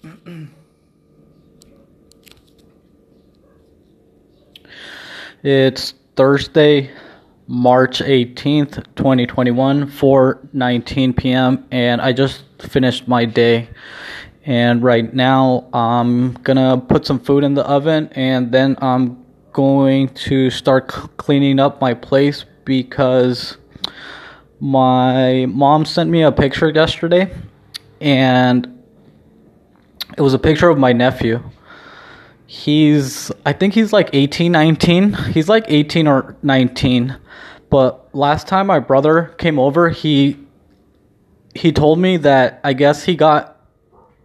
it's Thursday, March 18th, 2021, 4:19 p.m. and I just finished my day. And right now I'm going to put some food in the oven and then I'm going to start c- cleaning up my place because my mom sent me a picture yesterday and it was a picture of my nephew. He's, I think he's like 18, 19. He's like 18 or 19. But last time my brother came over, he he told me that I guess he got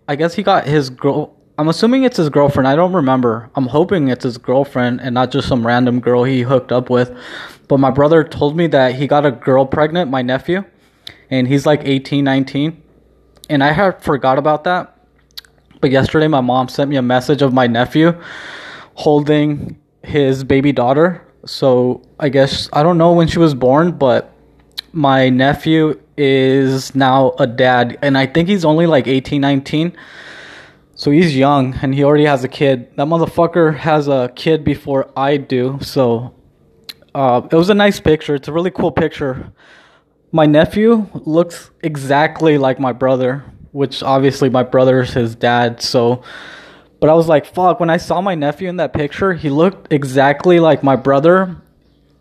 I guess he got his girl I'm assuming it's his girlfriend. I don't remember. I'm hoping it's his girlfriend and not just some random girl he hooked up with. But my brother told me that he got a girl pregnant, my nephew, and he's like 18, 19. And I had forgot about that. But yesterday, my mom sent me a message of my nephew holding his baby daughter. So I guess I don't know when she was born, but my nephew is now a dad, and I think he's only like 18, 19. So he's young and he already has a kid. That motherfucker has a kid before I do. So uh, it was a nice picture. It's a really cool picture. My nephew looks exactly like my brother which obviously my brother's his dad. So, but I was like, fuck. When I saw my nephew in that picture, he looked exactly like my brother,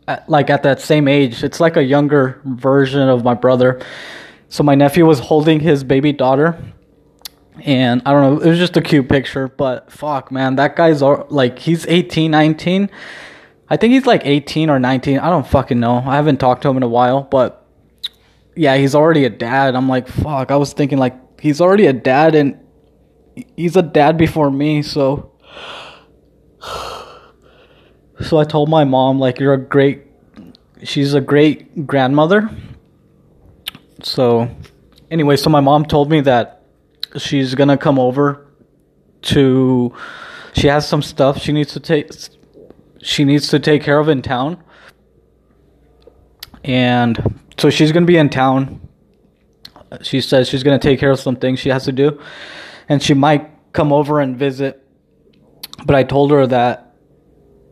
at, like at that same age. It's like a younger version of my brother. So my nephew was holding his baby daughter, and I don't know. It was just a cute picture, but fuck, man, that guy's like he's 18, 19. I think he's like 18 or 19. I don't fucking know. I haven't talked to him in a while, but yeah, he's already a dad. I'm like, fuck. I was thinking like he's already a dad and he's a dad before me, so so I told my mom like you're a great she's a great grandmother. So anyway, so my mom told me that she's going to come over to she has some stuff she needs to take she needs to take care of in town. And so she's going to be in town she says she's going to take care of some things she has to do and she might come over and visit but i told her that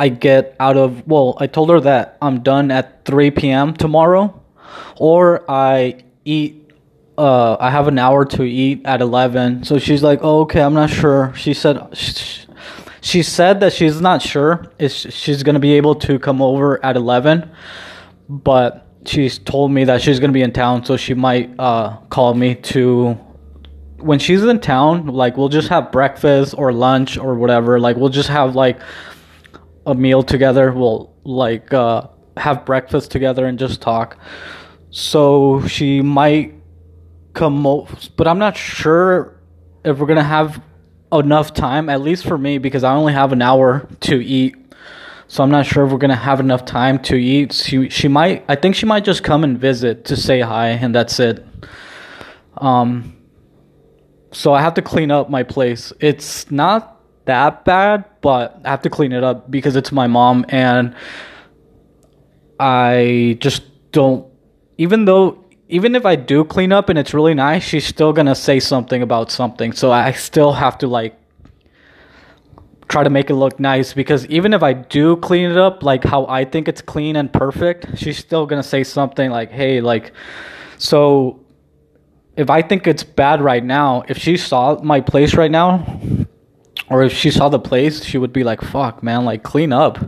i get out of well i told her that i'm done at 3 p.m tomorrow or i eat uh, I have an hour to eat at 11. So she's like, oh, okay, I'm not sure. She said, she, she said that she's not sure if she's going to be able to come over at 11. But she's told me that she's gonna be in town, so she might uh, call me to. When she's in town, like we'll just have breakfast or lunch or whatever. Like we'll just have like a meal together. We'll like uh, have breakfast together and just talk. So she might come, but I'm not sure if we're gonna have enough time. At least for me, because I only have an hour to eat so I'm not sure if we're gonna have enough time to eat. She she might I think she might just come and visit to say hi and that's it. Um so I have to clean up my place. It's not that bad, but I have to clean it up because it's my mom and I just don't even though even if I do clean up and it's really nice, she's still gonna say something about something. So I still have to like try to make it look nice because even if I do clean it up like how I think it's clean and perfect, she's still gonna say something like, "Hey, like, so if I think it's bad right now, if she saw my place right now, or if she saw the place, she would be like, "Fuck, man, like clean up."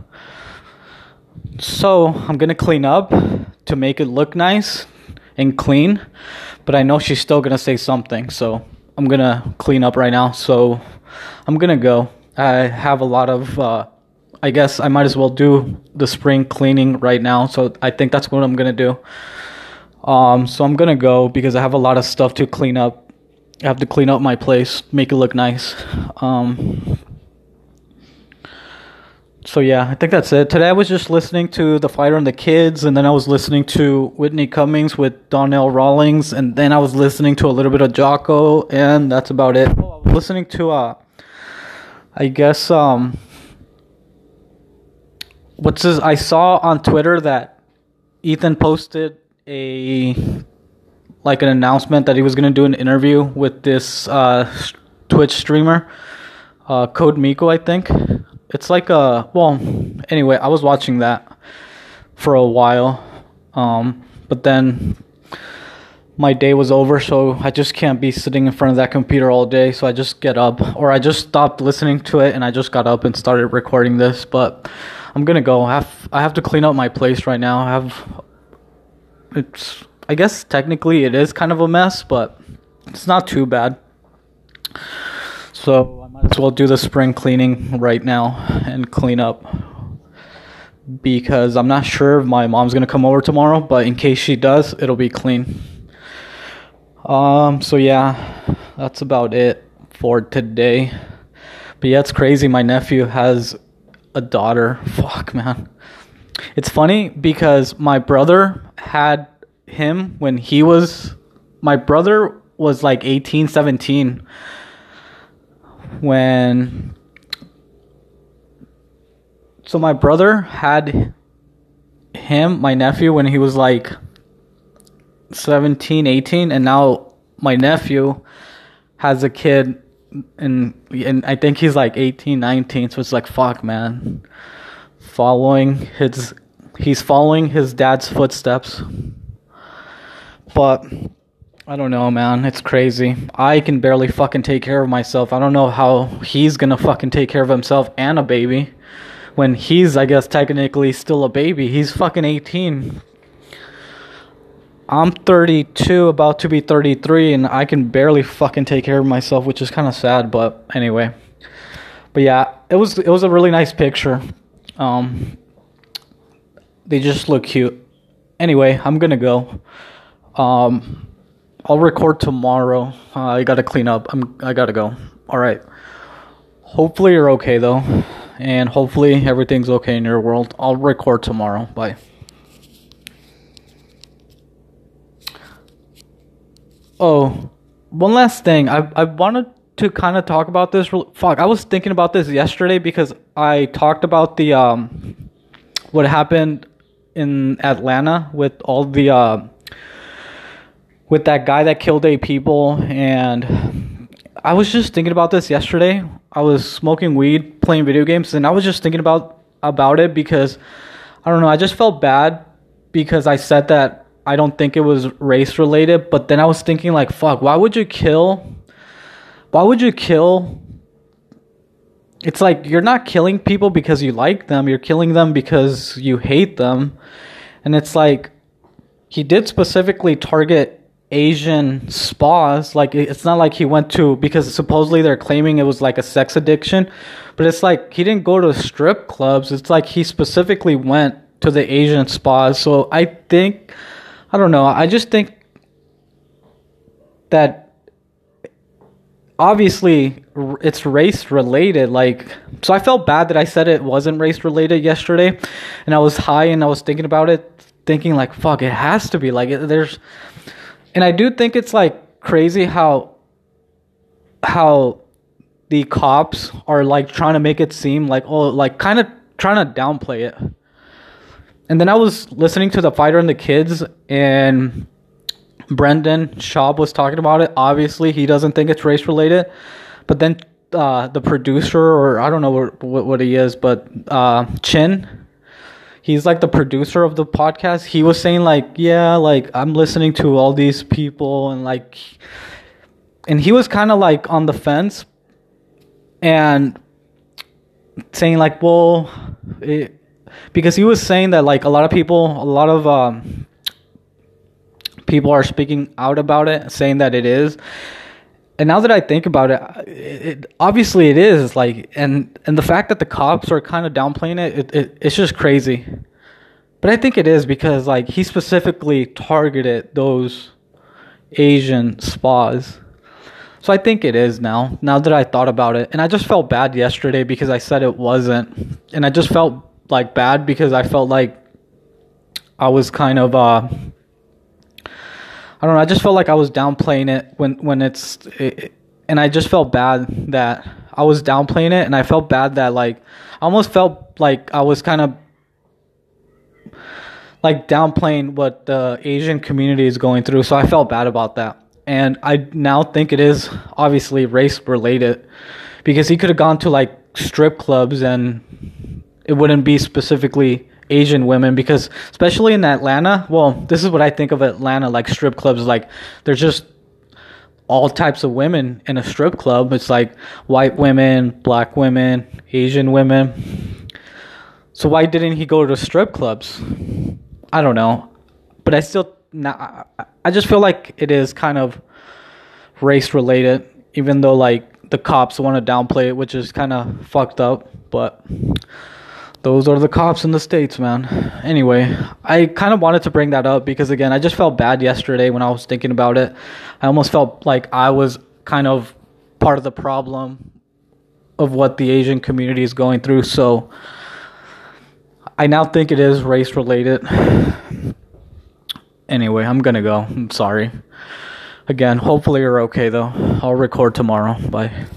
So I'm gonna clean up to make it look nice and clean, but I know she's still gonna say something, so I'm gonna clean up right now. So I'm gonna go. I have a lot of. Uh, I guess I might as well do the spring cleaning right now. So I think that's what I'm gonna do. Um, so I'm gonna go because I have a lot of stuff to clean up. I have to clean up my place, make it look nice. Um, so yeah, I think that's it. Today I was just listening to The Fighter and the Kids, and then I was listening to Whitney Cummings with Donnell Rawlings, and then I was listening to a little bit of Jocko, and that's about it. Oh, listening to uh, I guess um what's this I saw on Twitter that Ethan posted a like an announcement that he was going to do an interview with this uh Twitch streamer, uh, Code Miko, I think. It's like a well. Anyway, I was watching that for a while, um, but then my day was over, so I just can't be sitting in front of that computer all day. So I just get up, or I just stopped listening to it, and I just got up and started recording this. But I'm gonna go. I have I have to clean up my place right now. I have it's I guess technically it is kind of a mess, but it's not too bad. So I might as well do the spring cleaning right now and clean up because I'm not sure if my mom's gonna come over tomorrow, but in case she does, it'll be clean. Um, so yeah, that's about it for today. But yeah, it's crazy. My nephew has a daughter. Fuck, man. It's funny because my brother had him when he was. My brother was like 18, 17 when. So my brother had him, my nephew, when he was like 17, 18, and now my nephew has a kid and and I think he's like 18, 19, so it's like fuck man. Following his he's following his dad's footsteps. But I don't know, man. It's crazy. I can barely fucking take care of myself. I don't know how he's gonna fucking take care of himself and a baby when he's, I guess, technically still a baby. He's fucking 18. I'm 32, about to be 33, and I can barely fucking take care of myself, which is kind of sad. But anyway, but yeah, it was it was a really nice picture. Um, they just look cute. Anyway, I'm gonna go. Um, I'll record tomorrow. Uh, I gotta clean up. I'm I gotta go. All right. Hopefully you're okay though, and hopefully everything's okay in your world. I'll record tomorrow. Bye. Oh, one last thing. I I wanted to kind of talk about this. Fuck, I was thinking about this yesterday because I talked about the um what happened in Atlanta with all the uh with that guy that killed eight people and I was just thinking about this yesterday. I was smoking weed, playing video games, and I was just thinking about about it because I don't know, I just felt bad because I said that I don't think it was race related, but then I was thinking like fuck, why would you kill why would you kill it's like you're not killing people because you like them, you're killing them because you hate them. And it's like he did specifically target Asian spas. Like it's not like he went to because supposedly they're claiming it was like a sex addiction, but it's like he didn't go to strip clubs. It's like he specifically went to the Asian spas. So I think I don't know. I just think that obviously it's race related like so i felt bad that i said it wasn't race related yesterday and i was high and i was thinking about it thinking like fuck it has to be like there's and i do think it's like crazy how how the cops are like trying to make it seem like oh like kind of trying to downplay it and then I was listening to the fighter and the kids, and Brendan Schaub was talking about it. Obviously, he doesn't think it's race related, but then uh, the producer, or I don't know what, what, he is, but uh, Chin, he's like the producer of the podcast. He was saying like, yeah, like I'm listening to all these people, and like, and he was kind of like on the fence, and saying like, well, it, because he was saying that like a lot of people, a lot of um, people are speaking out about it, saying that it is. And now that I think about it, it, obviously it is like, and and the fact that the cops are kind of downplaying it, it, it, it's just crazy. But I think it is because like he specifically targeted those Asian spas. So I think it is now. Now that I thought about it, and I just felt bad yesterday because I said it wasn't, and I just felt like bad because I felt like I was kind of uh I don't know, I just felt like I was downplaying it when when it's it, and I just felt bad that I was downplaying it and I felt bad that like I almost felt like I was kind of like downplaying what the Asian community is going through. So I felt bad about that. and I now think it is obviously race related because he could have gone to like strip clubs and it wouldn't be specifically Asian women because especially in Atlanta, well, this is what I think of Atlanta like strip clubs like there's just all types of women in a strip club. It's like white women, black women, Asian women. So why didn't he go to strip clubs? I don't know. But I still not I just feel like it is kind of race related even though like the cops want to downplay it, which is kind of fucked up, but those are the cops in the states, man. Anyway, I kind of wanted to bring that up because again, I just felt bad yesterday when I was thinking about it. I almost felt like I was kind of part of the problem of what the Asian community is going through. So I now think it is race related. Anyway, I'm gonna go. I'm sorry. Again, hopefully you're okay though. I'll record tomorrow. Bye.